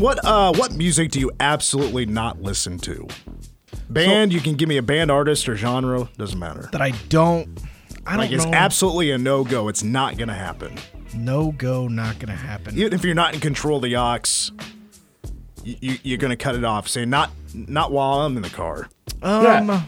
What uh, what music do you absolutely not listen to? Band, you can give me a band artist or genre, doesn't matter. That I don't. I don't Like it's absolutely a no go. It's not gonna happen. no go. Not gonna happen. Even if you're not in control of the aux, you, you, you're gonna cut it off. Say not not while I'm in the car. Um,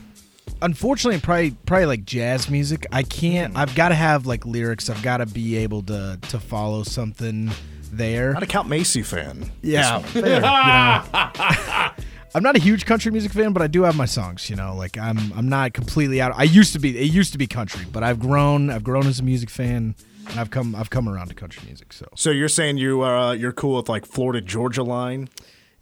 unfortunately, probably probably like jazz music. I can't. I've got to have like lyrics. I've got to be able to to follow something there. Not a Count Basie fan. Yeah, fair, you know. I'm not a huge country music fan, but I do have my songs. You know, like I'm I'm not completely out. I used to be. It used to be country, but I've grown. I've grown as a music fan, and I've come I've come around to country music. So So you're saying you uh, you're cool with like Florida Georgia line?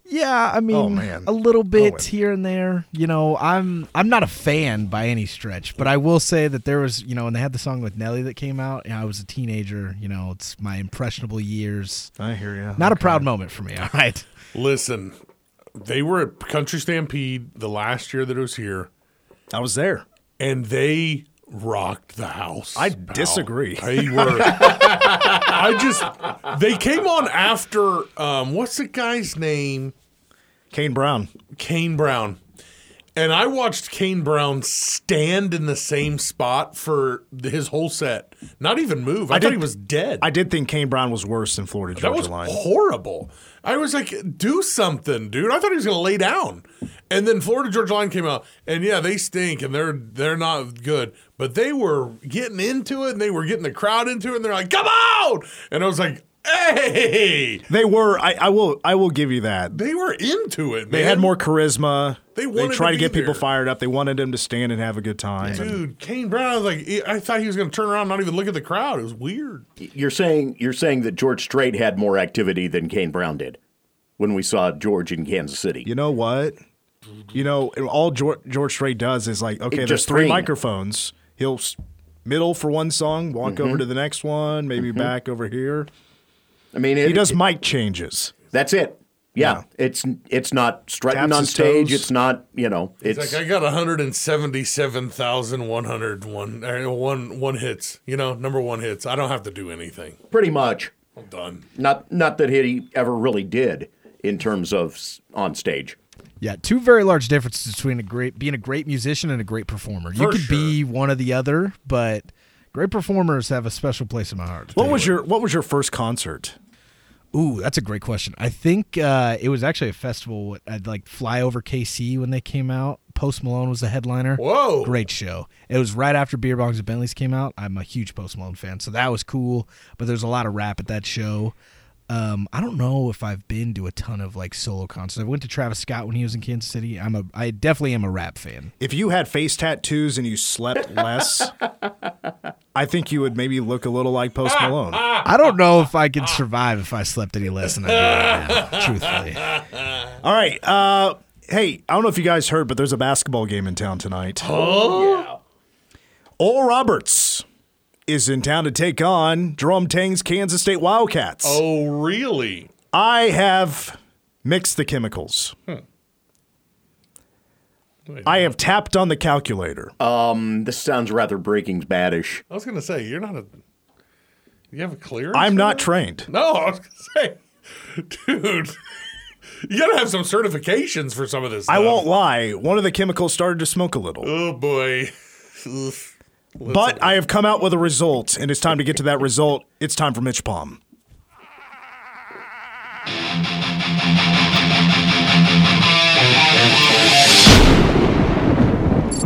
Yeah, I mean, Oh, man. a little bit Owen. here and there. You know, I'm I'm not a fan by any stretch, but I will say that there was you know, when they had the song with Nelly that came out. You know, I was a teenager. You know, it's my impressionable years. I hear you. Not a proud moment for me. All right. Listen, they were at Country Stampede the last year that it was here, I was there. and they rocked the house. I pal. disagree. They were. I just. They came on after. Um, what's the guy's name? Kane Brown. Kane Brown. And I watched Kane Brown stand in the same spot for his whole set, not even move. I, thought did- he was dead. I did think Kane Brown was worse than Florida that Georgia was line. horrible. I was like, do something, dude. I thought he was going to lay down. And then Florida Georgia Line came out, and yeah, they stink and they're they're not good. But they were getting into it, and they were getting the crowd into it, and they're like, "Come on!" And I was like, "Hey!" They were. I, I will. I will give you that. They were into it. Man. They had more charisma. They They wanted tried to to, get be people fired up. They wanted them to stand and have a good time. And Dude, Kane Brown, I was like, I thought he was going to turn around, and not even look at the crowd. It was weird. You're saying you're saying that George Strait had more activity than Kane Brown did when we saw George in Kansas City. you know what? You know, all George, George Strait does is like, okay, It there's three ring. microphones. He'll middle for one song, walk Mm-hmm. over to the next one, maybe back over here. I mean, it, He does it- mic changes. that's it. Yeah, Yeah. it's it's not strutting Taps on stage. toes. It's not you know. It's It's like I got 177,101 uh, one one hits. You know, number one hits. I don't have to do anything. pretty much I'm done. not not that he ever really did in terms of on stage. Yeah, two very large differences between a great being a great musician and a great performer. you For could be one or the other, but great performers have a special place in my heart. What was your What was your first concert? Ooh, that's a great question. I think uh, it was actually a festival at like Flyover KC when they came out. Post Malone was the headliner. Whoa. Great show. It was right after Beer Bongs and Bentleys came out. I'm a huge Post Malone fan, so that was cool. But there's a lot of rap at that show. Um, I don't know if I've been to a ton of like solo concerts. I went to Travis Scott when he was in Kansas City. I'm a I definitely am a rap fan. If you had face tattoos and you slept less, I think you would maybe look a little like Post Malone. I don't know if I could survive if I slept any less than I do right now, truthfully. All right. Uh, hey, I don't know if you guys heard, but there's a basketball game in town tonight. Oh, yeah. Oral Roberts is in town to take on Jerome Tang's Kansas State Wildcats. Oh, really? I have mixed the chemicals. Wait, I have tapped on the calculator. Um, This sounds rather Breaking Badish. I was going to say, you're not a. You have a clearance? I'm not that? trained. No, I was going to say, dude, you got to have some certifications for some of this. I won't lie. One of the chemicals started to smoke a little. Oh, boy. Oof. But I have come out with a result, and it's time to get to that result. It's time for Mitch Pom.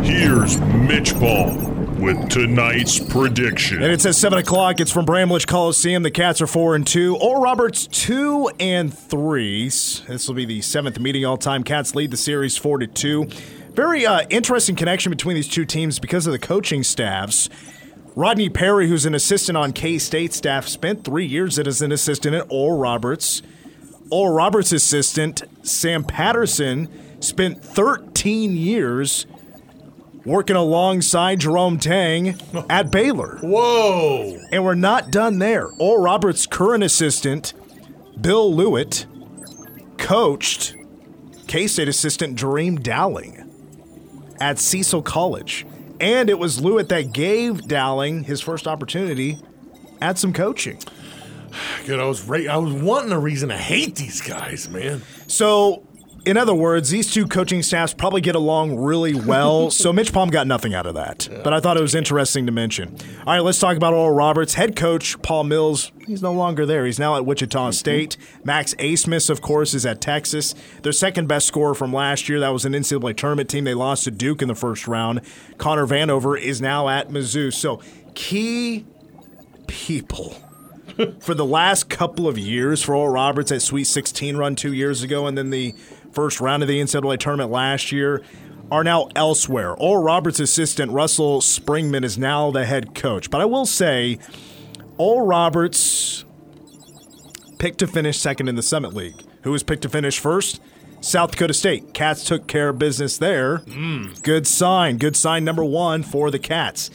Here's Mitch Ball with tonight's prediction. And it says seven o'clock. It's from Bramlage Coliseum. The Cats are four and two. Or Roberts two and three. This will be the seventh meeting all time. Cats lead the series four to two. Very uh, interesting connection between these two teams because of the coaching staffs. Rodney Perry, who's an assistant on K State staff, spent three years as an assistant at Oral Roberts. Oral Roberts' assistant, Sam Patterson, spent 13 years working alongside Jerome Tang at Baylor. Whoa. And we're not done there. Oral Roberts' current assistant, Bill Lewitt, coached K State assistant Jareem Dowling at Cecil College. And it was Lewitt that gave Dowling his first opportunity at some coaching. Good. I was ra- I was wanting a reason to hate these guys, man. So, in other words, these two coaching staffs probably get along really well. so Mitch Pom got nothing out of that. But I thought it was interesting to mention. All right, let's talk about Oral Roberts. Head coach Paul Mills, he's no longer there. He's now at Wichita mm-hmm. State. Max Abmas, of course, is at Texas. Their second best scorer from last year, that was an NCAA tournament team. They lost to Duke in the first round. Connor Vanover is now at Mizzou. So, key people for the last couple of years for Oral Roberts at Sweet 16 run two years ago and then the first round of the NCAA tournament last year are now elsewhere. Oral Roberts' assistant Russell Springmann is now the head coach. But I will say, Oral Roberts picked to finish second in the Summit League. Who was picked to finish first? South Dakota State. Cats took care of business there. Good sign. Good sign number one for the Cats.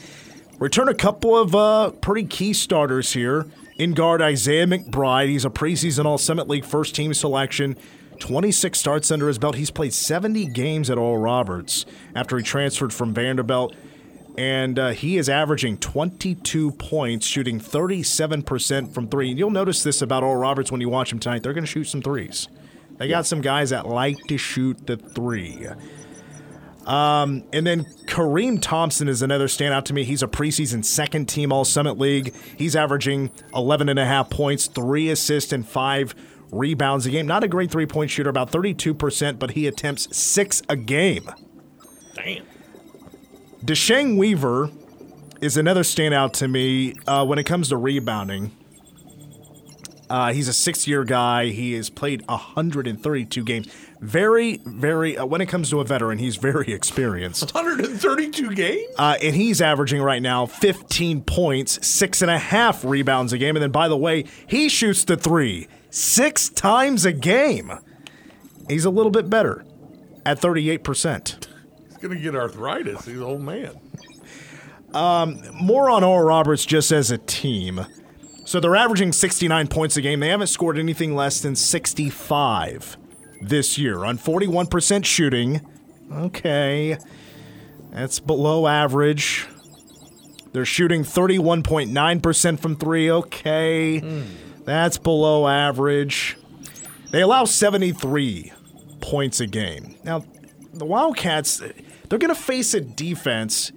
Return a couple of uh, pretty key starters here. In guard Issac McBride. He's a preseason All Summit League first team selection. 26 starts under his belt. He's played 70 games at Oral Roberts after he transferred from Vanderbilt. And uh, he is averaging 22 points, shooting 37% from three. And you'll notice this about Oral Roberts when you watch him tonight. They're going to shoot some threes. They got some guys that like to shoot the three. Um, and then Kareem Thompson is another standout to me. He's a preseason second team All Summit League. He's averaging 11 and a half points, three assists, and five rebounds a game. Not a great three point shooter, about 32%, but he attempts six a game. Damn. Deshang Weaver is another standout to me uh, when it comes to rebounding. Uh, he's a six year guy. He has played 132 games. Very, very, uh, when it comes to a veteran, he's very experienced. 132 games? Uh, and he's averaging right now 15 points, six and a half rebounds a game. And then, by the way, he shoots the three six times a game. He's a little bit better at 38%. He's going to get arthritis. He's an old man. Um, more on Oral Roberts just as a team. So they're averaging 69 points a game. They haven't scored anything less than 65 this year on 41% shooting. Okay. That's below average. They're shooting 31.9% from three. Okay. Hmm. That's below average. They allow 73 points a game. Now, the Wildcats, they're going to face a defense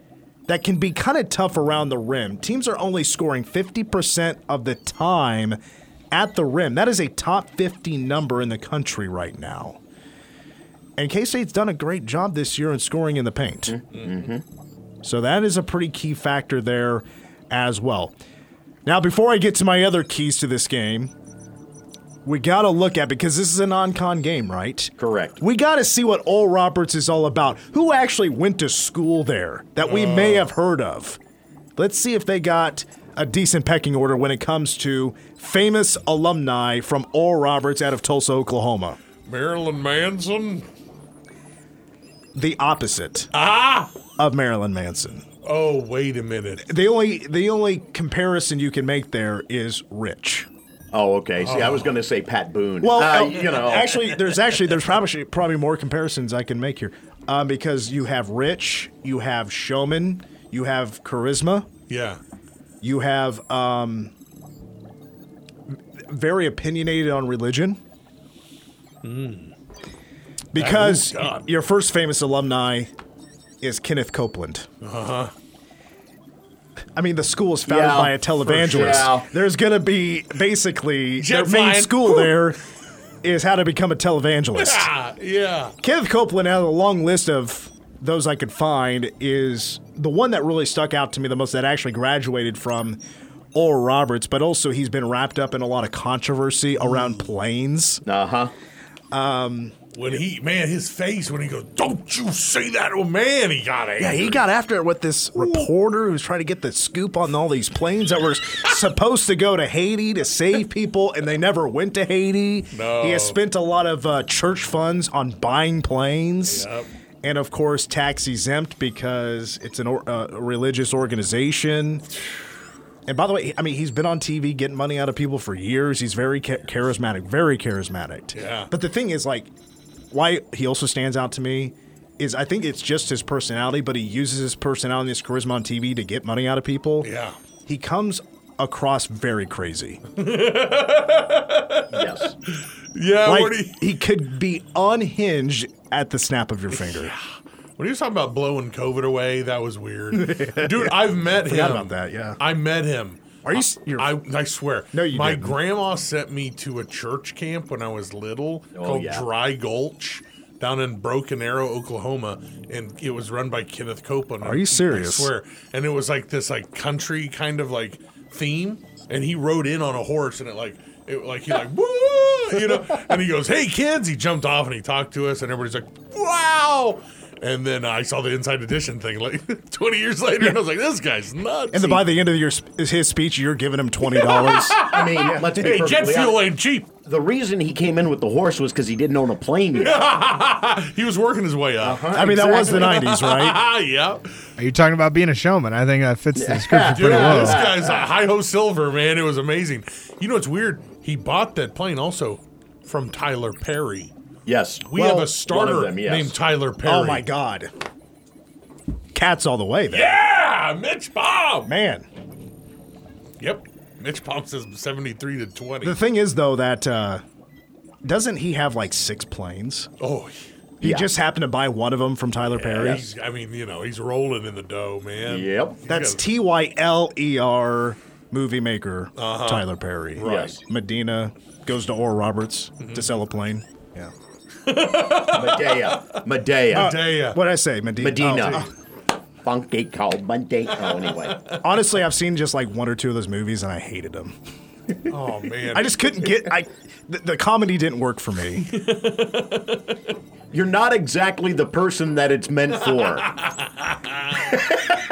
that can be kind of tough around the rim. Teams are only scoring 50% of the time at the rim. That is a top 50 number in the country right now. And K State's done a great job this year in scoring in the paint. Mm-hmm. So that is a pretty key factor there as well. Now, before I get to my other keys to this game, we got to look at because this is a non-con game, right? Correct. We got to see what Oral Roberts is all about. Who actually went to school there that we may have heard of? Let's see if they got a decent pecking order when it comes to famous alumni from Oral Roberts out of Tulsa, Oklahoma. Marilyn Manson? The opposite Ah! of Marilyn Manson. Oh, wait a minute. The only the only comparison you can make there is Rich. Oh, okay. See, I was going to say Pat Boone. Well, Uh, uh, you know, actually, there's actually there's probably probably more comparisons I can make here, um, because you have Rich, you have Showman, you have Charisma, Yeah. you have um, very opinionated on religion. Because Oh, your first famous alumni is Kenneth Copeland. Uh huh. I mean, the school is founded Yeah, by a for sure. televangelist. Yeah. There's going to be basically Jet their main flying. school there is how to become a televangelist. Ah, yeah. Kenneth Copeland, out of the long list of those I could find, is the one that really stuck out to me the most that actually graduated from Oral Roberts, but also he's been wrapped up in a lot of controversy around planes. uh huh. When he, man, his face when he goes, "Don't you say that!" Oh man, he got it. Yeah, he got after it with this reporter who's trying to get the scoop on all these planes that were supposed to go to Haiti to save people, and they never went to Haiti. No. He has spent a lot of uh, church funds on buying planes. Yep. And of course, tax exempt because it's an or, uh, a religious organization. And by the way, I mean he's been on TV getting money out of people for years. He's very cha- charismatic, very charismatic. Yeah. But the thing is, like, why he also stands out to me is I think it's just his personality, but he uses his personality and his charisma on TV to get money out of people. Yeah. He comes across very crazy. Yes. Yeah, Like he, he could be unhinged at the snap of your finger. when he was talking about blowing COVID away, that was weird. Dude, I've met Forgot him. about that, yeah. I met him. Are you you're- I, I swear. No, you My didn't. grandma sent me to a church camp when I was little Oh, called yeah. Dry Gulch down in Broken Arrow, Oklahoma, and it was run by Kenneth Copeland. Are you serious? I swear. And it was like this like country kind of like theme, and he rode in on a horse, and it like it like he like woo, you know, and he goes, "Hey kids!" He jumped off and he talked to us, and everybody's like, "Wow!" And then I saw the Inside Edition thing like 20 years later, and I was like, "This guy's nuts." And then by the end of your sp- his speech, you're giving him twenty dollars. I mean, let's be hey, jet fuel honest. ain't cheap. The reason he came in with the horse was because he didn't own a plane yet. He was working his way up. I mean, that was the '90s, right? Ah, yeah. Are you talking about being a showman? I think that fits the description Dude, pretty this well. guy's a hi ho silver, man. It was amazing. You know what's weird? He bought that plane also from Tyler Perry. Yes. We Well, have a starter them, yes. named Tyler Perry. Oh my God, cats all the way there, Yeah, Mitch Pom. man. Yep. Mitch Pom says 73 to 20. The thing is, though, that uh, doesn't he have like six planes? oh, He Yeah. just happened to buy one of them from Tyler Perry. he's, I mean, you know, he's rolling in the dough, man. Yep. That's T Y L E R movie maker Tyler Perry. Yes. Medina goes to Oral Roberts to sell a plane. Yeah. Medea. Medea. Medea. What did I say? Medina. Medina. Oh, Funky called Monday. Oh, anyway. honestly, I've seen just like one or two of those movies and I hated them. Oh, man. I just couldn't get. I the, the comedy didn't work for me. You're not exactly the person that it's meant for.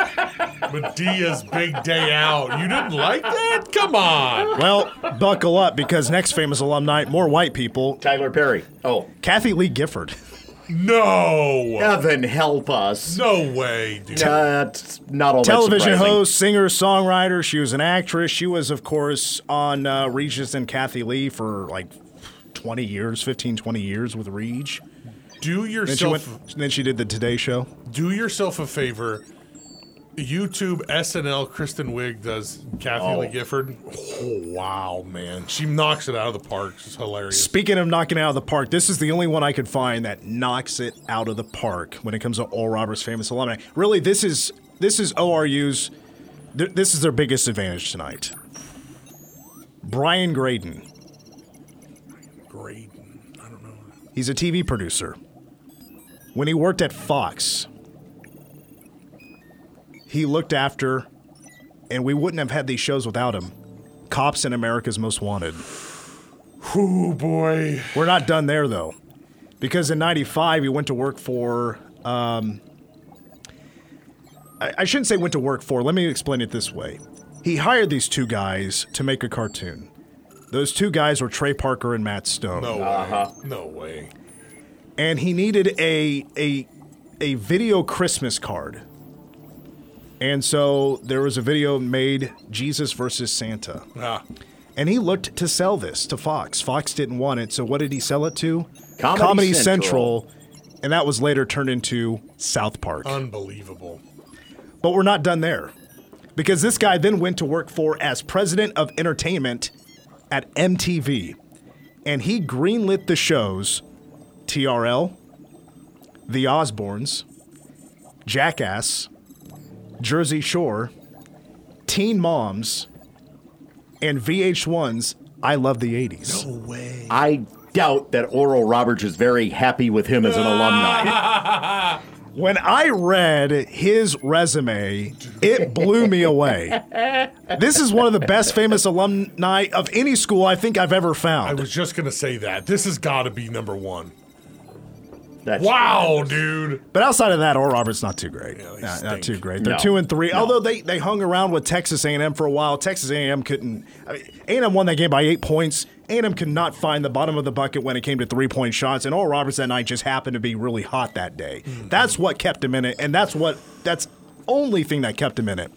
Medea's big day out. You didn't like that? Come on. Well, buckle up because next famous alumni, more white people. Tyler Perry. Oh, Kathie Lee Gifford. No. heaven help us. No way, dude. That's not all television that host, singer, songwriter. She was an actress. She was, of course, on uh, Regis and Kathie Lee for like 20 years, 15, 20 years with Reg. Do Then she yourself went. Then she did the Today Show. do yourself a favor. YouTube SNL Kristen Wiig does Kathie Oh. Lee Gifford. Oh wow, man. She knocks it out of the park. It's hilarious. Speaking of knocking it out of the park, this is the only one I could find that knocks it out of the park when it comes to Oral Roberts famous alumni. Really, this is this is ORU's. th- This is their biggest advantage tonight. Brian Graden. Graden, I don't know. He's a TV producer. When he worked at Fox, he looked after, and we wouldn't have had these shows without him. Cops and America's Most Wanted. Oh boy. We're not done there though, because in '95 he went to work for. Um, I, I shouldn't say went to work for. Let me explain it this way: he hired these two guys to make a cartoon. Those two guys were Trey Parker and Matt Stone. No Uh-huh. way. No way. and he needed a a a video Christmas card. And so there was a video made Jesus versus Santa. Ah. And he looked to sell this to Fox. Fox didn't want it, so what did he sell it to? Comedy Central. And that was later turned into South Park. Unbelievable. But we're not done there. Because this guy then went to work for as president of entertainment at MTV. And he greenlit the shows TRL, The Osbournes, Jackass, Jersey Shore, Teen Moms, and VH1's I Love the 80s. No way. I doubt that Oral Roberts is very happy with him as an alumni. When I read his resume, it blew me away. This is one of the best famous alumni of any school I think I've ever found. I was just gonna say that. This has got to be number one. That's Wow, dude. But outside of that, Oral Roberts not too great. Yeah, not, not too great. They're No. two and three. No. Although they, they hung around with Texas A&M for a while. Texas A&M couldn't. I mean, A&M won that game by eight points. A&M could not find the bottom of the bucket when it came to three point shots. And Oral Roberts that night just happened to be really hot that day. Mm-hmm. That's what kept him in it, and that's what that's only thing that kept him in it.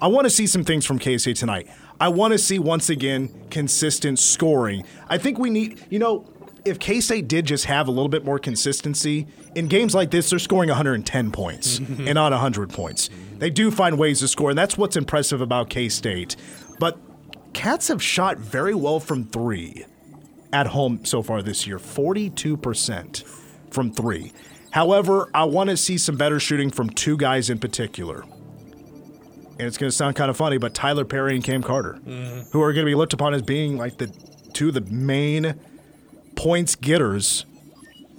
I want to see some things from KC tonight. I want to see once again consistent scoring. I think we need, you know, if K State did just have a little bit more consistency in games like this, they're scoring 110 points and not 100 points. They do find ways to score, and that's what's impressive about K State. But Cats have shot very well from three at home so far this year 42% from three. However, I want to see some better shooting from two guys in particular. And it's going to sound kind of funny, but Tyler Perry and Cam Carter, mm-hmm. who are going to be looked upon as being like the two of the main points getters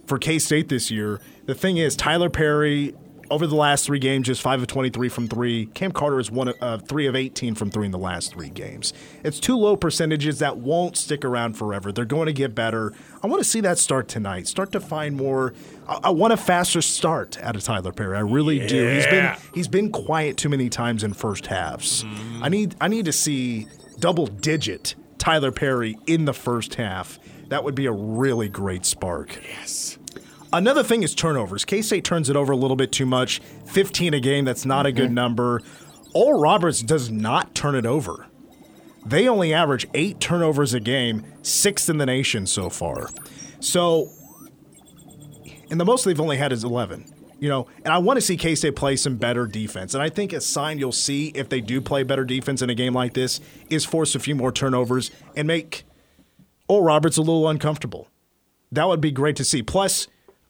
for K State this year. The thing is, Tyler Perry over the last three games, just five of twenty-three from three. Cam Carter is one of uh, three of eighteen from three in the last three games. It's two low percentages that won't stick around forever. They're going to get better. I want to see that start tonight. Start to find more. I, I want a faster start out of Tyler Perry. I really do. He's been he's been quiet too many times in first halves. I need I need to see double digit Tyler Perry in the first half. That would be a really great spark. Yes. Another thing is turnovers. K State turns it over a little bit too much. 15 a game, that's not a good number. Oral Roberts does not turn it over. They only average eight turnovers a game, sixth in the nation so far. So, and the most they've only had is 11. You know, and I want to see K State play some better defense. And I think a sign you'll see if they do play better defense in a game like this is force a few more turnovers and make Oral Roberts a little uncomfortable. That would be great to see. Plus,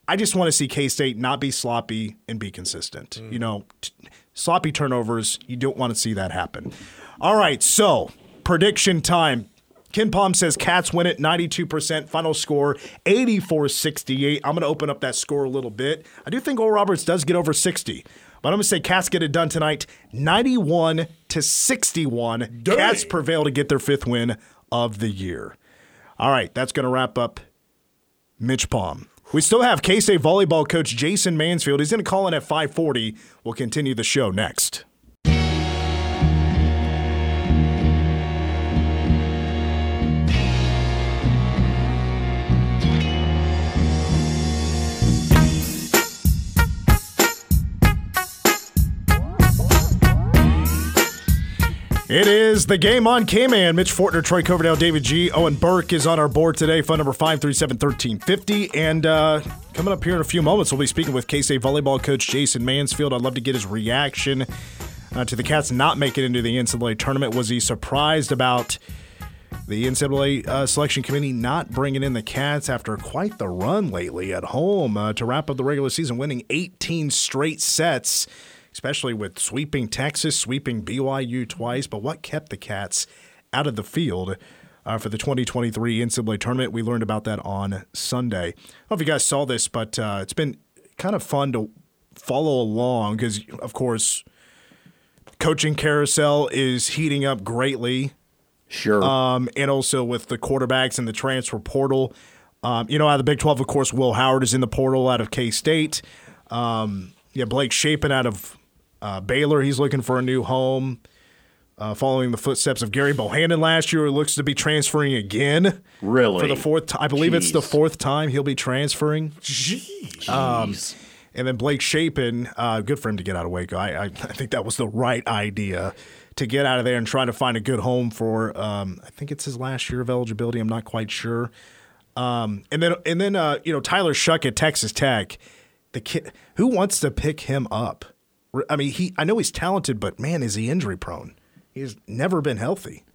I just want to see K State not be sloppy and be consistent. You know, t- sloppy turnovers, you don't want to see that happen. All right, so prediction time. KenPom says Cats win it 92%. Final score 84 68. I'm going to open up that score a little bit. I do think Oral Roberts does get over 60. But I'm going to say Cats get it done tonight 91 to 61. Dang. Cats prevail to get their fifth win of the year. All right, that's going to wrap up Mitch Pom. We still have K-State volleyball coach Jason Mansfield. He's going to call in at 540. We'll continue the show next. It is the game on K-Man. Mitch Fortner, Troy Coverdale, David G. Owen Burke is on our board today. Phone number 537-1350. And uh, coming up here in a few moments, we'll be speaking with K-State volleyball coach Jason Mansfield. I'd love to get his reaction uh, to the Cats not making it into the NCAA tournament. Was he surprised about the NCAA uh, selection committee not bringing in the Cats after quite the run lately at home uh, to wrap up the regular season, winning 18 straight sets, especially with sweeping Texas, sweeping BYU twice. But what kept the Cats out of the field uh, for the 2023 NCAA tournament? We learned about that on Sunday. I don't know if you guys saw this, but uh, it's been kind of fun to follow along because, of course, coaching carousel is heating up greatly Sure. um, and also with the quarterbacks and the transfer portal. Um, you know, out of the Big 12, of course, Will Howard is in the portal out of K State. Um, yeah, Blake Shapen out of uh, Baylor. He's looking for a new home. Uh, following the footsteps of Gerry Bohanon last year, who looks to be transferring again. Really? For the fourth time. I believe it's the fourth time he'll be transferring. Jeez. Jeez. And then Blake Shapen, uh, good for him to get out of Waco. I, I, I think that was the right idea to get out of there and try to find a good home for. Um, I think it's his last year of eligibility. I'm not quite sure. Um, and then and then uh, you know Tyler Shough at Texas Tech, the kid who wants to pick him up. I mean, he I know he's talented, but man, is he injury prone? He's never been healthy.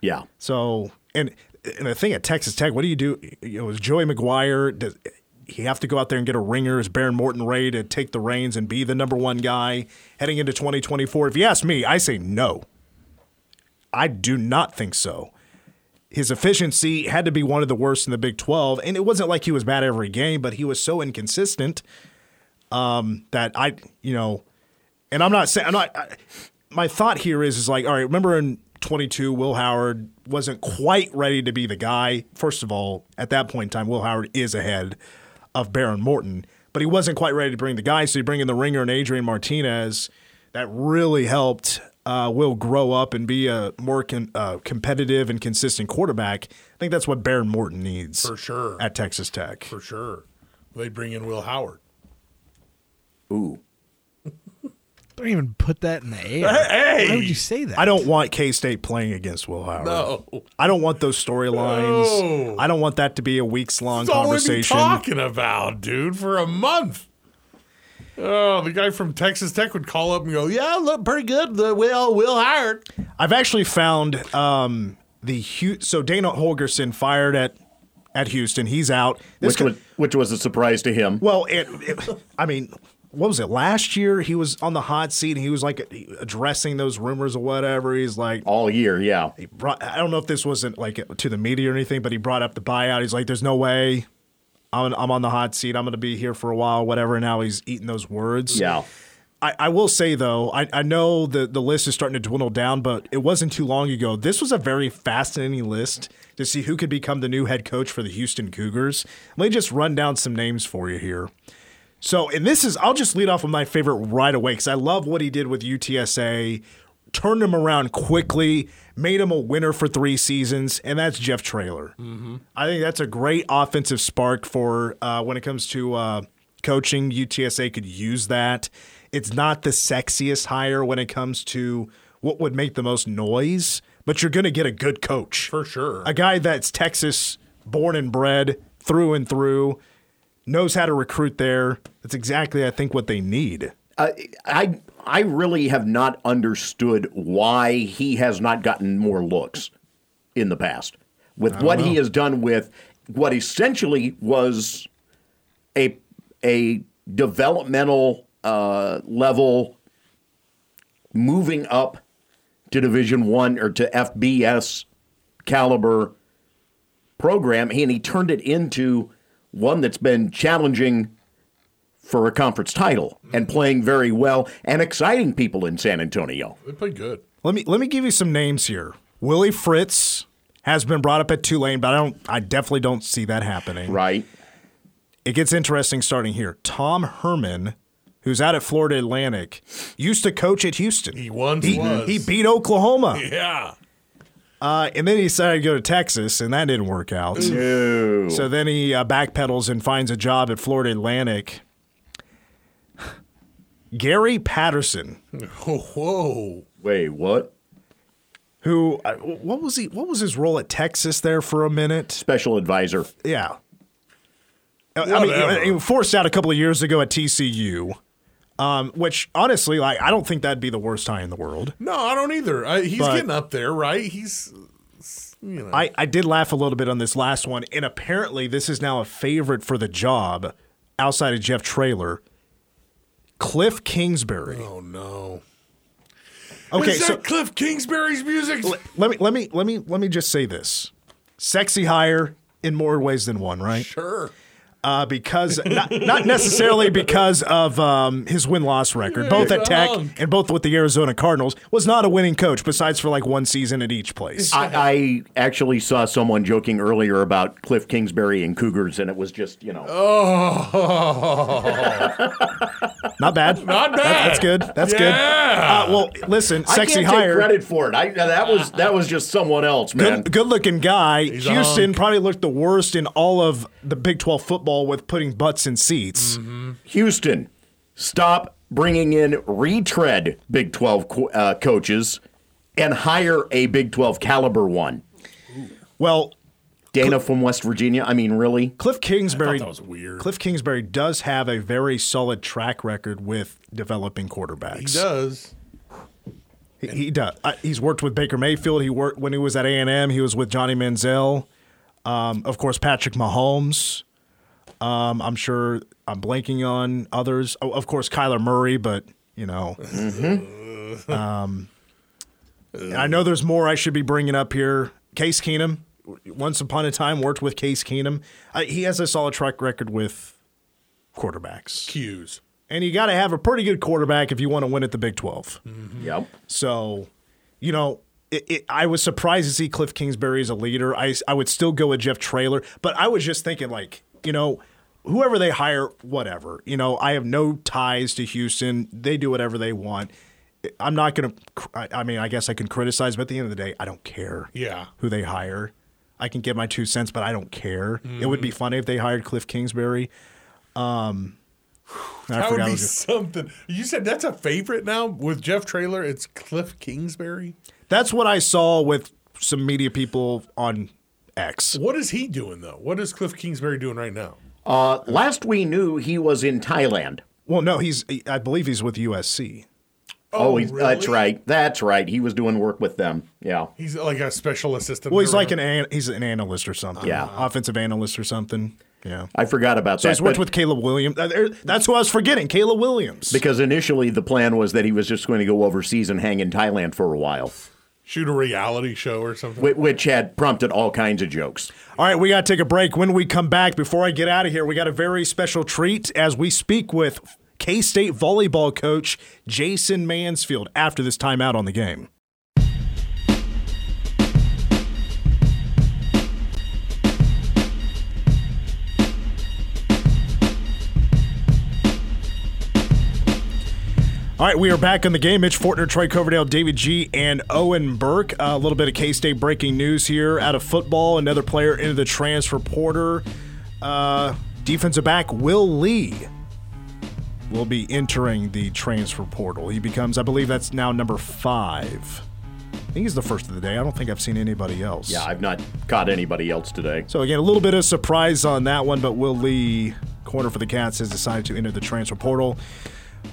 yeah. So, and, and the thing at Texas Tech, what do you do? You know, is Joey McGuire, does he have to go out there and get a ringer? Is Behren Morton ready to take the reins and be the number one guy heading into 2024? If you ask me, I say no. I do not think so. His efficiency had to be one of the worst in the Big 12, and it wasn't like he was bad every game, but he was so inconsistent um, that I, you know, and I'm not saying I'm not. I, my thought here is is like, all right, remember in 22, Will Howard wasn't quite ready to be the guy. First of all, at that point in time, Will Howard is ahead of Behren Morton, but he wasn't quite ready to bring the guy. So you bring in the ringer and Adrian Martinez. That really helped uh, Will grow up and be a more con- uh, competitive and consistent quarterback. I think that's what Behren Morton needs For sure. at Texas Tech. For sure. They bring in Will Howard. Ooh. Don't even put that in the air. Hey! Why would you say that? I don't want K State playing against Will Howard. No. I don't want those storylines. No. I don't want that to be a weeks long That's all we've been conversation. talking about, dude, for a month. Oh, the guy from Texas Tech would call up and go, "Yeah, look pretty good." The Will Will Howard. I've actually found um, the Hu- so Dana Holgorsen fired at at Houston. He's out. This which co- was which was a surprise to him. well, it, it, I mean, what was it? Last year he was on the hot seat and he was like addressing those rumors or whatever. He's like, All year, yeah. he brought, I don't know if this wasn't like to the media or anything, but he brought up the buyout. He's like, "There's no way I'm, I'm on the hot seat. I'm going to be here for a while, whatever." And now he's eating those words. Yeah. I, I will say though, I, I know the the list is starting to dwindle down, but it wasn't too long ago. This was a very fascinating list to see who could become the new head coach for the Houston Cougars. Let me just run down some names for you here. So, and this is, I'll just lead off with my favorite right away because I love what he did with UTSA, turned him around quickly, made him a winner for three seasons, and that's Jeff Traylor. I think that's a great offensive spark for uh, when it comes to uh, coaching. UTSA could use that. It's not the sexiest hire when it comes to what would make the most noise, but you're going to get a good coach For sure. a guy that's Texas born and bred through and through, knows how to recruit there. That's exactly, I think, what they need. Uh, I I really have not understood why he has not gotten more looks in the past with what he has done with what essentially was a a developmental uh, level moving up to Division One or to FBS caliber program, and he turned it into one that's been challenging for a conference title and mm-hmm. playing very well and exciting people in San Antonio. They played good. Let me let me give you some names here. Willie Fritz has been brought up at Tulane, but I don't. I definitely don't see that happening. Right. It gets interesting starting here. Tom Herman, who's out at Florida Atlantic, used to coach at Houston. He once he, was. he beat Oklahoma, Yeah. Uh, and then he decided to go to Texas, and that didn't work out. No. So then he uh, backpedals and finds a job at Florida Atlantic. Gary Patterson, Oh, whoa. Wait, what? who uh, what was he? What was his role at Texas there for a minute? Special advisor. Yeah, I mean, Whatever. he was forced out a couple of years ago at TCU, um, which honestly, like, I don't think that'd be the worst hire in the world. No, I don't either. I, he's But- getting up there, right? He's, you know. I, I did laugh a little bit on this last one, and apparently this is now a favorite for the job outside of Jeff Traylor. Cliff Kingsbury. oh no. Okay, Is that so Cliff Kingsbury's music? let me let me let me let me just say this: sexy hire in more ways than one, right? Sure. Uh, because not, not necessarily because of um, his win loss record, both at Tech and both with the Arizona Cardinals, was not a winning coach. Besides for like one season at each place. I, I actually saw someone joking earlier about Cliff Kingsbury and Cougars, and it was just, you know, Oh. Not bad. Not bad. That- that's good. That's good. Yeah. Uh, well, listen, I sexy can't hire. take credit for it. I, that was that was just someone else, man. Good, good-looking guy. a Houston hunk. probably looked the worst in all of the Big 12 football with putting butts in seats. Houston, stop bringing in retread Big 12 co- uh, coaches and hire a Big 12 caliber one. Well, Dana from West Virginia. I mean, really? Cliff Kingsbury. that was weird. Cliff Kingsbury does have a very solid track record with developing quarterbacks. He does. He, he does. Uh, he's worked with Baker Mayfield. He worked when he was at A and M. He was with Johnny Manziel. Um, of course, Patrick Mahomes. Um, I'm sure I'm blanking on others. Oh, of course, Kyler Murray, but you know. um, I know there's more I should be bringing up here. Case Keenum. Once upon a time, worked with Case Keenum. Uh, he has a solid track record with quarterbacks, Cues. and you got to have a pretty good quarterback if you want to win at the Big 12. Yep. So, you know, it, it, I was surprised to see Cliff Kingsbury as a leader. I, I would still go with Jeff Traylor, but I was just thinking, like, you know, whoever they hire, whatever. You know, I have no ties to Houston. They do whatever they want. I'm not going to, I I mean, I guess I can criticize, but at the end of the day, I don't care Yeah. who they hire. I can get my two cents, but I don't care. It would be funny if they hired Cliff Kingsbury. Um, That would be what something. You said that's a favorite now with Jeff Traylor. It's Cliff Kingsbury. That's what I saw with some media people on X. What is he doing though? What is Cliff Kingsbury doing right now? Uh, last we knew, he was in Thailand. Well, no, he's. I believe he's with USC. Oh, he's, that's right. That's right. He was doing work with them. Yeah. He's like a special assistant. Well, he's like an, an he's an analyst or something. Yeah. offensive analyst or something. Yeah. I forgot about So that. he's worked but- with Caleb Williams. Uh, That's who I was forgetting. Caleb Williams. because initially the plan was that he was just going to go overseas and hang in Thailand for a while, shoot a reality show or something. whi- which had prompted all kinds of jokes. All right, we got to take a break. When we come back, before I get out of here, we got a very special treat as we speak with K State volleyball coach Jason Mansfield after this timeout on the game. All right, we are back in the game. Mitch Fortner, Troy Coverdale, David G, and Owen Burke. Uh, a little bit of K State breaking news here out of football. Another player into the transfer porter. Uh, defensive back Will Lee will be entering the transfer portal. He becomes, I believe, that's now number five. I think he's the first of the day. I don't think I've seen anybody else. Yeah, I've not caught anybody else today. So again, a little bit of surprise on that one, but Will Lee, corner for the Cats, has decided to enter the transfer portal.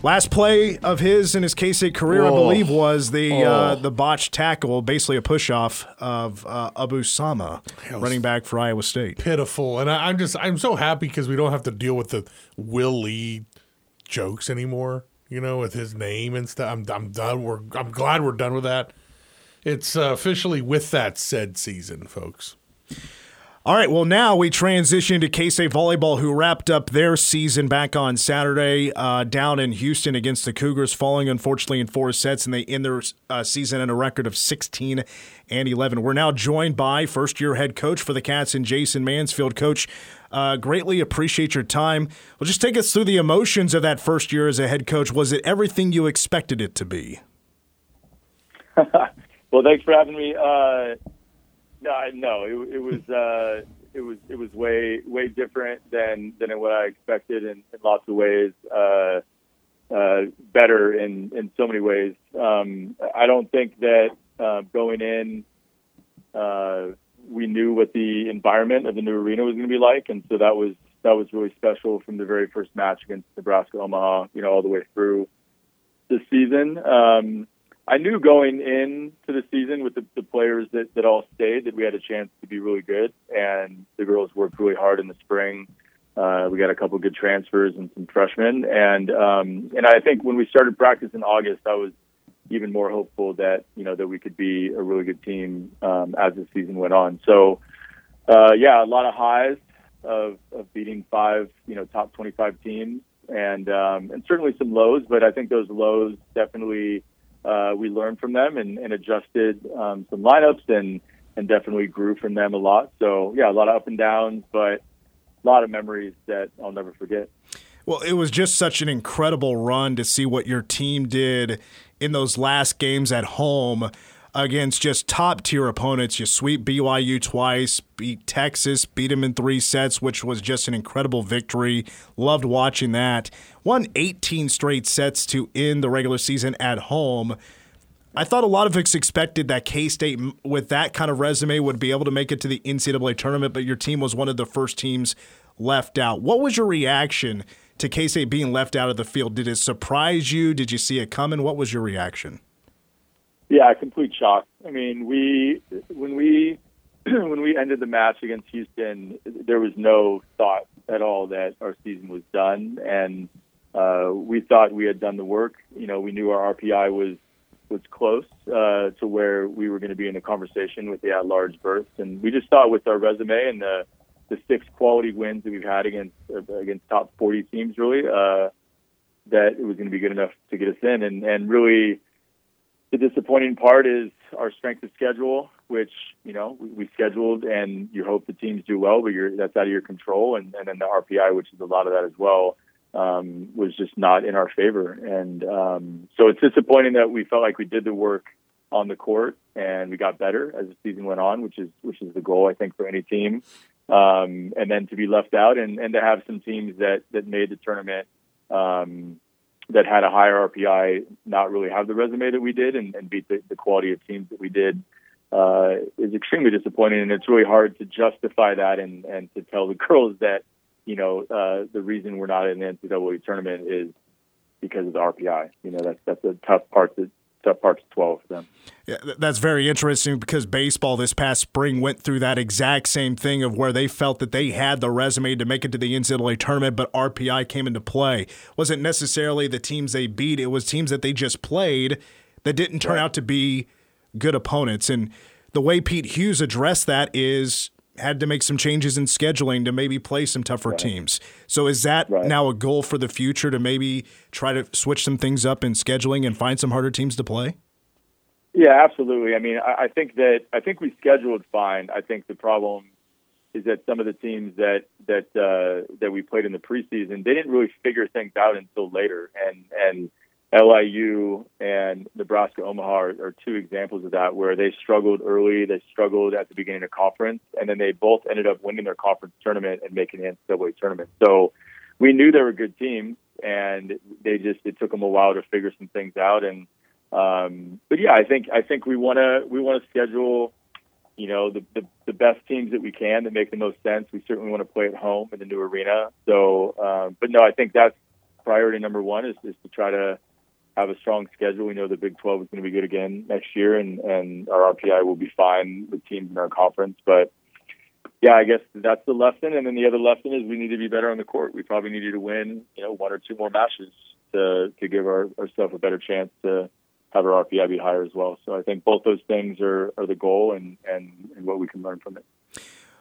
Last play of his in his K State career, I Oh. believe, was the uh, Oh. the botched tackle, basically a push off of uh, Abu Sama, running back for Iowa State. pitiful. And I, I'm just I'm so happy because we don't have to deal with the Will Lee jokes anymore. You know, with his name and stuff. I'm I'm done. We're I'm glad we're done with that. It's uh, officially with that said season, folks. All right, well, now we transition to K State Volleyball, who wrapped up their season back on Saturday uh, down in Houston against the Cougars, falling unfortunately in four sets, and they end their uh, season at a record of 16 and 11. We're now joined by first year head coach for the Cats and Jason Mansfield. Coach, uh, greatly appreciate your time. Well, just take us through the emotions of that first year as a head coach. Was it everything you expected it to be? well, thanks for having me. Uh, no, no, it, it was uh, it was it was way way different than than what I expected in, in lots of ways. Uh, uh, better in in so many ways. Um, I don't think that uh, going in, uh, we knew what the environment of the new arena was going to be like, and so that was that was really special from the very first match against Nebraska Omaha. You know, all the way through the season. Um, I knew going into the season with the, the players that, that all stayed that we had a chance to be really good, and the girls worked really hard in the spring. Uh, we got a couple good transfers and some freshmen, and um, and I think when we started practice in August, I was even more hopeful that you know that we could be a really good team um, as the season went on. So uh, yeah, a lot of highs of, of beating five you know top 25 teams, and um, and certainly some lows, but I think those lows definitely uh, we learned from them and, and adjusted um, some lineups and and definitely grew from them a lot. So yeah, a lot of up and downs, but a lot of memories that I'll never forget. Well, it was just such an incredible run to see what your team did in those last games at home against just top tier opponents. You sweep BYU twice, beat Texas, beat them in three sets, which was just an incredible victory. Loved watching that. Won 18 straight sets to end the regular season at home. I thought a lot of us expected that K State, with that kind of resume, would be able to make it to the NCAA tournament, but your team was one of the first teams left out. What was your reaction to K State being left out of the field? Did it surprise you? Did you see it coming? What was your reaction? Yeah, complete shock. I mean, we when we when we ended the match against Houston, there was no thought at all that our season was done, and uh, we thought we had done the work. You know, we knew our RPI was was close uh, to where we were going to be in a conversation with the at-large berths, and we just thought with our resume and the the six quality wins that we've had against uh, against top 40 teams, really, uh, that it was going to be good enough to get us in, and and really the disappointing part is our strength of schedule, which you know we, we scheduled, and you hope the teams do well, but you're, that's out of your control. And, and then the RPI, which is a lot of that as well, um, was just not in our favor. And um, so it's disappointing that we felt like we did the work on the court and we got better as the season went on, which is which is the goal I think for any team. Um, and then to be left out and, and to have some teams that that made the tournament. Um, that had a higher RPI not really have the resume that we did and, and beat the, the quality of teams that we did uh, is extremely disappointing. And it's really hard to justify that and, and to tell the girls that, you know, uh, the reason we're not in the NCAA tournament is because of the RPI. You know, that's that's a tough part to tough part to swallow for them. Yeah, that's very interesting because baseball this past spring went through that exact same thing of where they felt that they had the resume to make it to the NCAA tournament, but RPI came into play. Wasn't necessarily the teams they beat; it was teams that they just played that didn't turn out to be good opponents. And the way Pete Hughes addressed that is had to make some changes in scheduling to maybe play some tougher right. teams. So is that right. now a goal for the future to maybe try to switch some things up in scheduling and find some harder teams to play? Yeah, absolutely. I mean, I, I think that I think we scheduled fine. I think the problem is that some of the teams that that uh, that we played in the preseason they didn't really figure things out until later, and and LIU and Nebraska Omaha are, are, two examples of that, where they struggled early, they struggled at the beginning of conference, and then they both ended up winning their conference tournament and making the NCAA tournament. So we knew they were good teams, and they just it took them a while to figure some things out. And um, but yeah, I think I think we want to we want to schedule, you know, the, the the best teams that we can that make the most sense. We certainly want to play at home in the new arena. So, um, but no, I think that's priority number one is, is to try to have a strong schedule. We know the Big 12 is going to be good again next year, and and our RPI will be fine with teams in our conference. But yeah, I guess that's the lesson. And then the other lesson is we need to be better on the court. We probably needed to win, you know, one or two more matches to to give our, ourselves a better chance to have our RPI be higher as well. So I think both those things are, are the goal and, and, and what we can learn from it.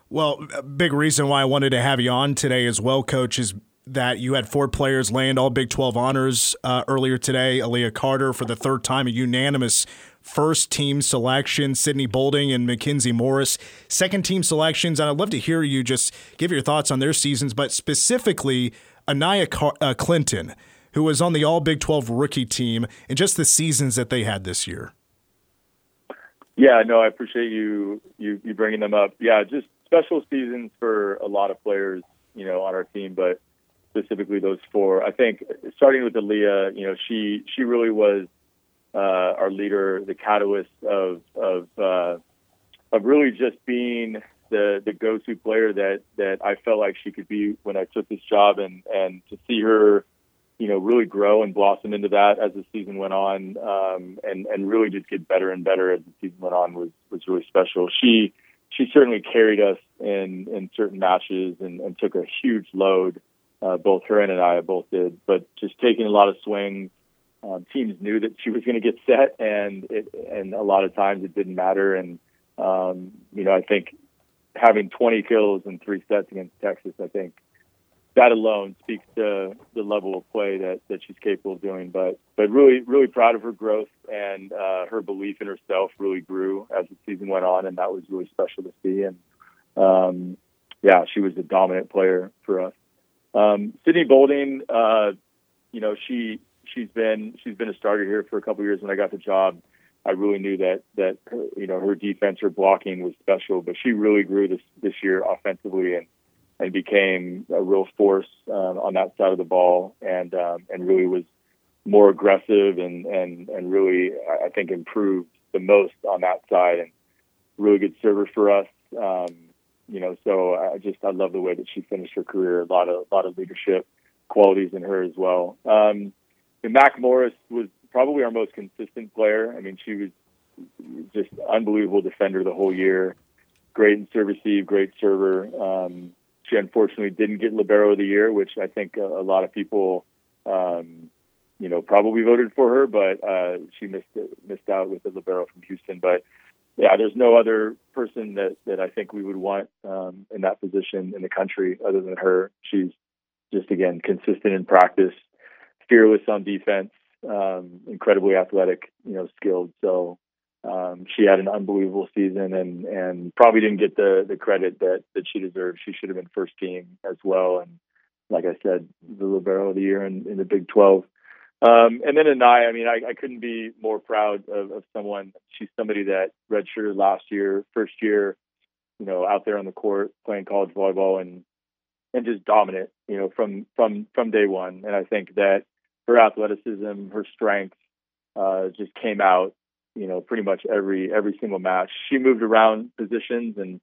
Well, a big reason why I wanted to have you on today as well, Coach, is that you had four players land all Big 12 honors uh, earlier today. Aaliyah Carter for the third time, a unanimous first team selection. Sydney Bolding and Mackenzie Morris, second team selections. And I'd love to hear you just give your thoughts on their seasons, but specifically Anaya Car- uh, Clinton, who was on the all Big 12 rookie team, and just the seasons that they had this year. Yeah, no, I appreciate you you, you bringing them up. Yeah, just special seasons for a lot of players, you know, on our team, but specifically those four. I think starting with Aaliyah, you know, she she really was uh, our leader, the catalyst of of uh, of really just being the the go-to player that that I felt like she could be when I took this job, and and to see her, you know, really grow and blossom into that as the season went on, um, and and really just get better and better as the season went on was was really special. She she certainly carried us in in certain matches and, and took a huge load uh, both her and I both did, but just taking a lot of swings. Um, teams knew that she was going to get set, and it, and a lot of times it didn't matter. And um, you know, I think having 20 kills in three sets against Texas, I think that alone speaks to the level of play that, that she's capable of doing. But but really really proud of her growth and uh, her belief in herself really grew as the season went on, and that was really special to see. And um, yeah, she was a dominant player for us. Um, Sydney Bolding, uh, you know, she she's been she's been a starter here for a couple years. When I got the job, I really knew that that her, you know her defense, her blocking was special, but she really grew this this year offensively and and became a real force um, on that side of the ball, and um, and really was more aggressive and and and really I think improved the most on that side and really good server for us. Um, you know, so I just I love the way that she finished her career. A lot of a lot of leadership qualities in her as well. Um, and Mac Morris was probably our most consistent player. I mean, she was just unbelievable defender the whole year. Great in serve receive, great server. Um, she unfortunately didn't get libero of the year, which I think a, a lot of people, um, you know, probably voted for her, but uh, she missed missed out with the libero from Houston. But yeah, there's no other person that that I think we would want um, in that position in the country other than her. She's just again consistent in practice, fearless on defense, um, incredibly athletic, you know, skilled. So um, she had an unbelievable season and and probably didn't get the the credit that that she deserved. She should have been first team as well. And like I said, the libero of the year in, in the Big 12. Um, and then Anaya, I mean, I, I couldn't be more proud of, of someone. She's somebody that redshirted last year, first year, you know, out there on the court playing college volleyball and and just dominant, you know, from from from day one. And I think that her athleticism, her strength, uh, just came out, you know, pretty much every every single match. She moved around positions and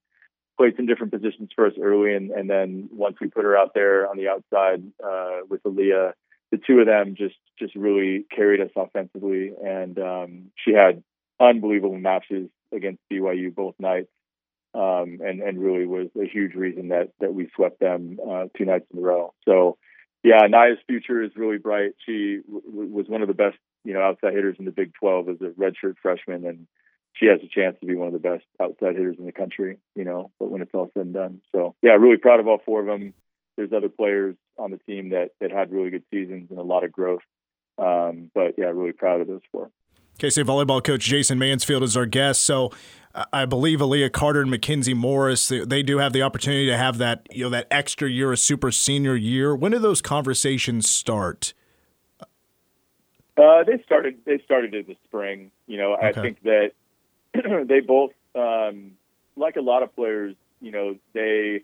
played some different positions for us early, and and then once we put her out there on the outside uh, with Aaliyah the two of them just just really carried us offensively, and um, she had unbelievable matches against BYU both nights, um, and and really was a huge reason that that we swept them uh, two nights in a row. So, yeah, Naya's future is really bright. She w- was one of the best, you know, outside hitters in the Big 12 as a redshirt freshman, and she has a chance to be one of the best outside hitters in the country. You know, but when it's all said and done, so yeah, really proud of all four of them. There's other players on the team that that had really good seasons and a lot of growth. Um, but yeah, really proud of those four. K-State volleyball coach Jason Mansfield is our guest. So I believe Aaliyah Carter and Mackenzie Morris they, they, do have the opportunity to have that you know that extra year, a super senior year. When do those conversations start? Uh, they started. They started in the spring. You know, okay. I think that they both, um, like a lot of players, you know, they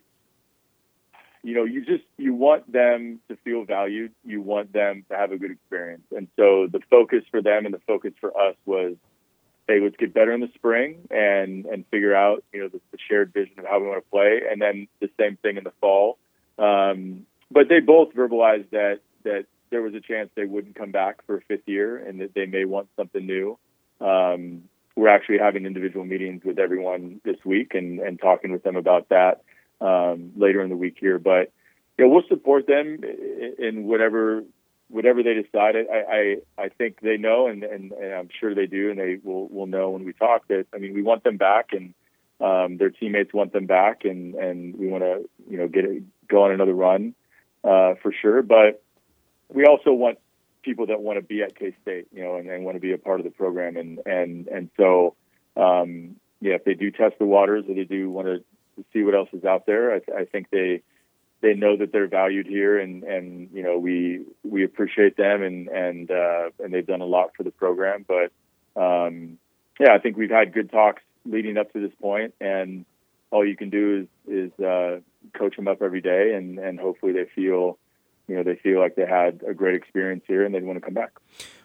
you know, you just you want them to feel valued. You want them to have a good experience. And so the focus for them and the focus for us was, hey, let's get better in the spring and and figure out you know the, the shared vision of how we want to play, and then the same thing in the fall. Um, but they both verbalized that that there was a chance they wouldn't come back for a fifth year, and that they may want something new. Um, we're actually having individual meetings with everyone this week and and talking with them about that um, later in the week here. But know, we'll support them in whatever whatever they decide. I I, I think they know, and, and, and I'm sure they do, and they will will know when we talk that. I mean, we want them back, and um, their teammates want them back, and and we want to you know get it, go on another run uh, for sure. But we also want people that want to be at K State, you know, and, and want to be a part of the program, and and and so. Um, yeah, if they do test the waters or they do want to to see what else is out there. I, I think they they know that they're valued here, and and you know we we appreciate them, and and uh, and they've done a lot for the program. But um, yeah, I think we've had good talks leading up to this point, and all you can do is is uh, coach them up every day, and and hopefully they feel you know they feel like they had a great experience here, and they want to come back.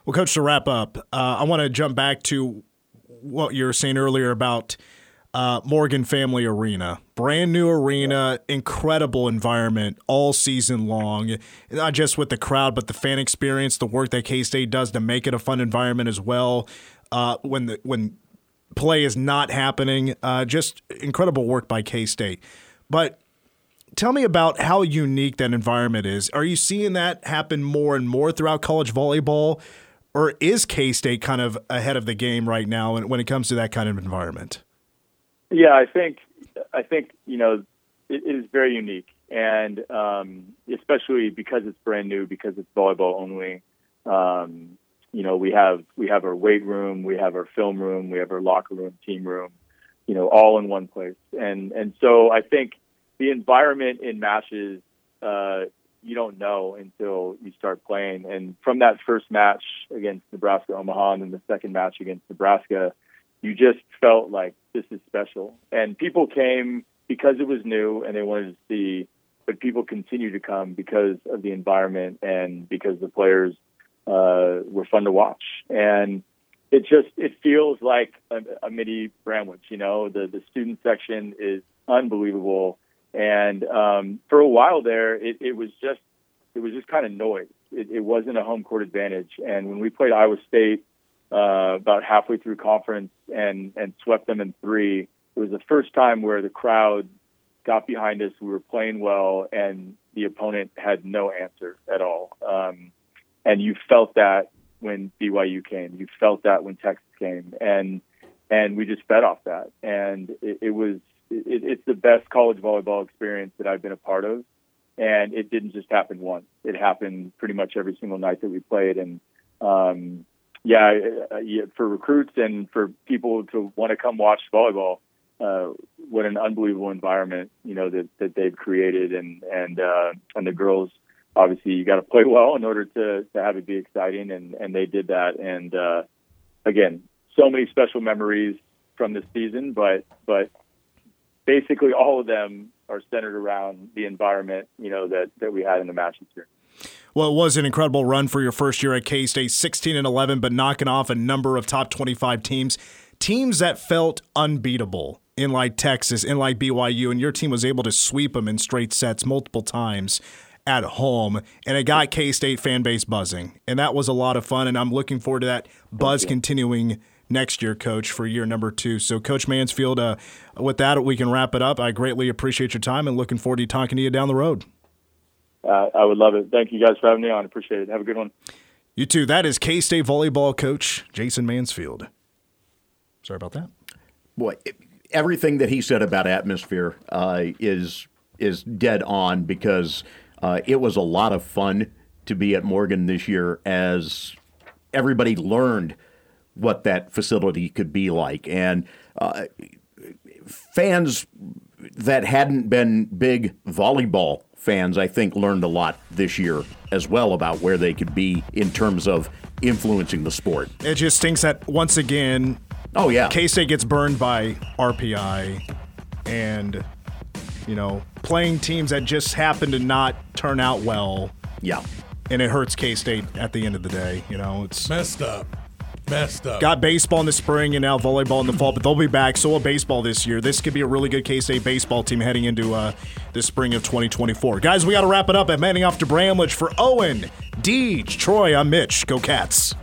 Well, coach, to wrap up, uh, I want to jump back to what you were saying earlier about uh, Morgan Family Arena. Brand new arena, incredible environment all season long. Not just with the crowd, but the fan experience, the work that K State does to make it a fun environment as well. Uh, when the when play is not happening, uh, just incredible work by K State. But tell me about how unique that environment is. Are you seeing that happen more and more throughout college volleyball? Or is K State kind of ahead of the game right now when it comes to that kind of environment? Yeah, I think I think you know it, it is very unique, and um, especially because it's brand new, because it's volleyball only. Um, you know, we have we have our weight room, we have our film room, we have our locker room, team room, you know, all in one place. And and so I think the environment in matches uh, you don't know until you start playing. And from that first match against Nebraska Omaha, and then the second match against Nebraska, you just felt like this is special. And people came because it was new and they wanted to see, but people continue to come because of the environment and because the players uh, were fun to watch. And it just it feels like a, a mini Bramlage. You know, the the student section is unbelievable. And um, for a while there, it, it was just it was just kind of noise. It, it wasn't a home court advantage. And when we played Iowa State uh, about halfway through conference and and swept them in three. It was the first time where the crowd got behind us. We were playing well, and the opponent had no answer at all. Um, and you felt that when BYU came. You felt that when Texas came, and and we just fed off that. And it, it was it, it's the best college volleyball experience that I've been a part of. And it didn't just happen once; it happened pretty much every single night that we played. And um, yeah, uh, yeah, for recruits and for people to want to come watch volleyball, uh, what an unbelievable environment you know that, that they've created, and and uh, and the girls obviously you got to play well in order to to have it be exciting, and and they did that, and uh, again, so many special memories from this season, but but basically all of them are centered around the environment you know that that we had in the matches here. Well, it was an incredible run for your first year at K State, 16 and 11, but knocking off a number of top 25 teams, teams that felt unbeatable in like Texas, in like BYU, and your team was able to sweep them in straight sets multiple times. at home, and it got K State fan base buzzing, and that was a lot of fun. And I'm looking forward to that buzz continuing next year, Coach, for year number two. So, Coach Mansfield, uh, with that, we can wrap it up. I greatly appreciate your time and looking forward to talking to you down the road. Uh, I would love it. Thank you guys for having me on. Appreciate it. Have a good one. You too. That is K State volleyball coach Jason Mansfield. Sorry about that. Boy, everything that he said about atmosphere uh, is is dead on because uh, it was a lot of fun to be at Morgan this year as everybody learned what that facility could be like and uh, fans that hadn't been big volleyball fans, I think, learned a lot this year as well about where they could be in terms of influencing the sport. It just stinks that once again, oh yeah, K State gets burned by RPI, and you know, playing teams that just happen to not turn out well. Yeah, and it hurts K State at the end of the day. You know, it's messed up messed up. Got baseball in the spring and now volleyball in the fall, but they'll be back. So will baseball this year. This could be a really good K State baseball team heading into uh, the spring of 2024. Guys, we got to wrap it up. I'm heading off to Bramlage for Owen, Deej, Troy. I'm Mitch. Go Cats.